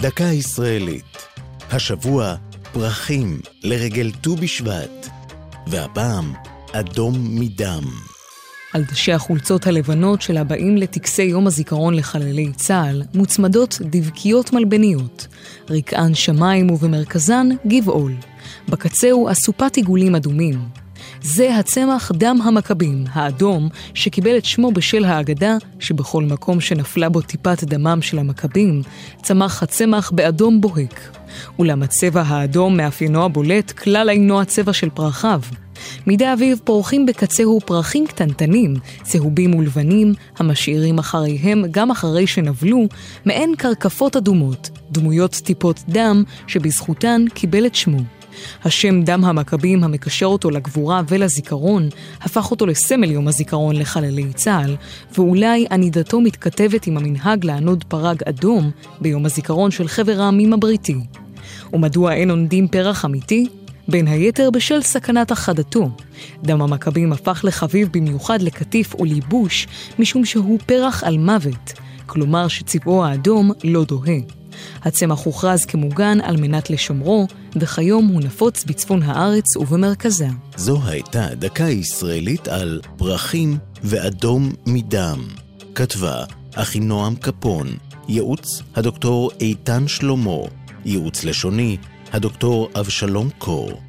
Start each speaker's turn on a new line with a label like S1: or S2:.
S1: דקה ישראלית. השבוע פרחים לרגל ט"ו בשבט, והפעם אדום מדם.
S2: על דשי החולצות הלבנות של הבאים לטקסי יום הזיכרון לחללי צה"ל מוצמדות דבקיות מלבניות, רקען שמיים ובמרכזן גבעול. בקצהו אסופת עיגולים אדומים. זה הצמח דם המכבים, האדום, שקיבל את שמו בשל האגדה שבכל מקום שנפלה בו טיפת דמם של המכבים, צמח הצמח באדום בוהק. אולם הצבע האדום מאפיינו הבולט כלל אינו הצבע של פרחיו. מדי אביב פורחים בקצהו פרחים קטנטנים, צהובים ולבנים, המשאירים אחריהם, גם אחרי שנבלו, מעין קרקפות אדומות, דמויות טיפות דם, שבזכותן קיבל את שמו. השם דם המכבים המקשר אותו לגבורה ולזיכרון, הפך אותו לסמל יום הזיכרון לחללי צה"ל, ואולי ענידתו מתכתבת עם המנהג לענוד פרג אדום ביום הזיכרון של חבר העמים הבריטי. ומדוע אין עונדים פרח אמיתי? בין היתר בשל סכנת החדתו. דם המכבים הפך לחביב במיוחד לקטיף או ליבוש, משום שהוא פרח על מוות, כלומר שצבעו האדום לא דוהה. הצמח הוכרז כמוגן על מנת לשומרו, וכיום הוא נפוץ בצפון הארץ ובמרכזה.
S1: זו הייתה דקה ישראלית על פרחים ואדום מדם. כתבה אחינועם קפון, ייעוץ הדוקטור איתן שלמה, ייעוץ לשוני הדוקטור אבשלום קור.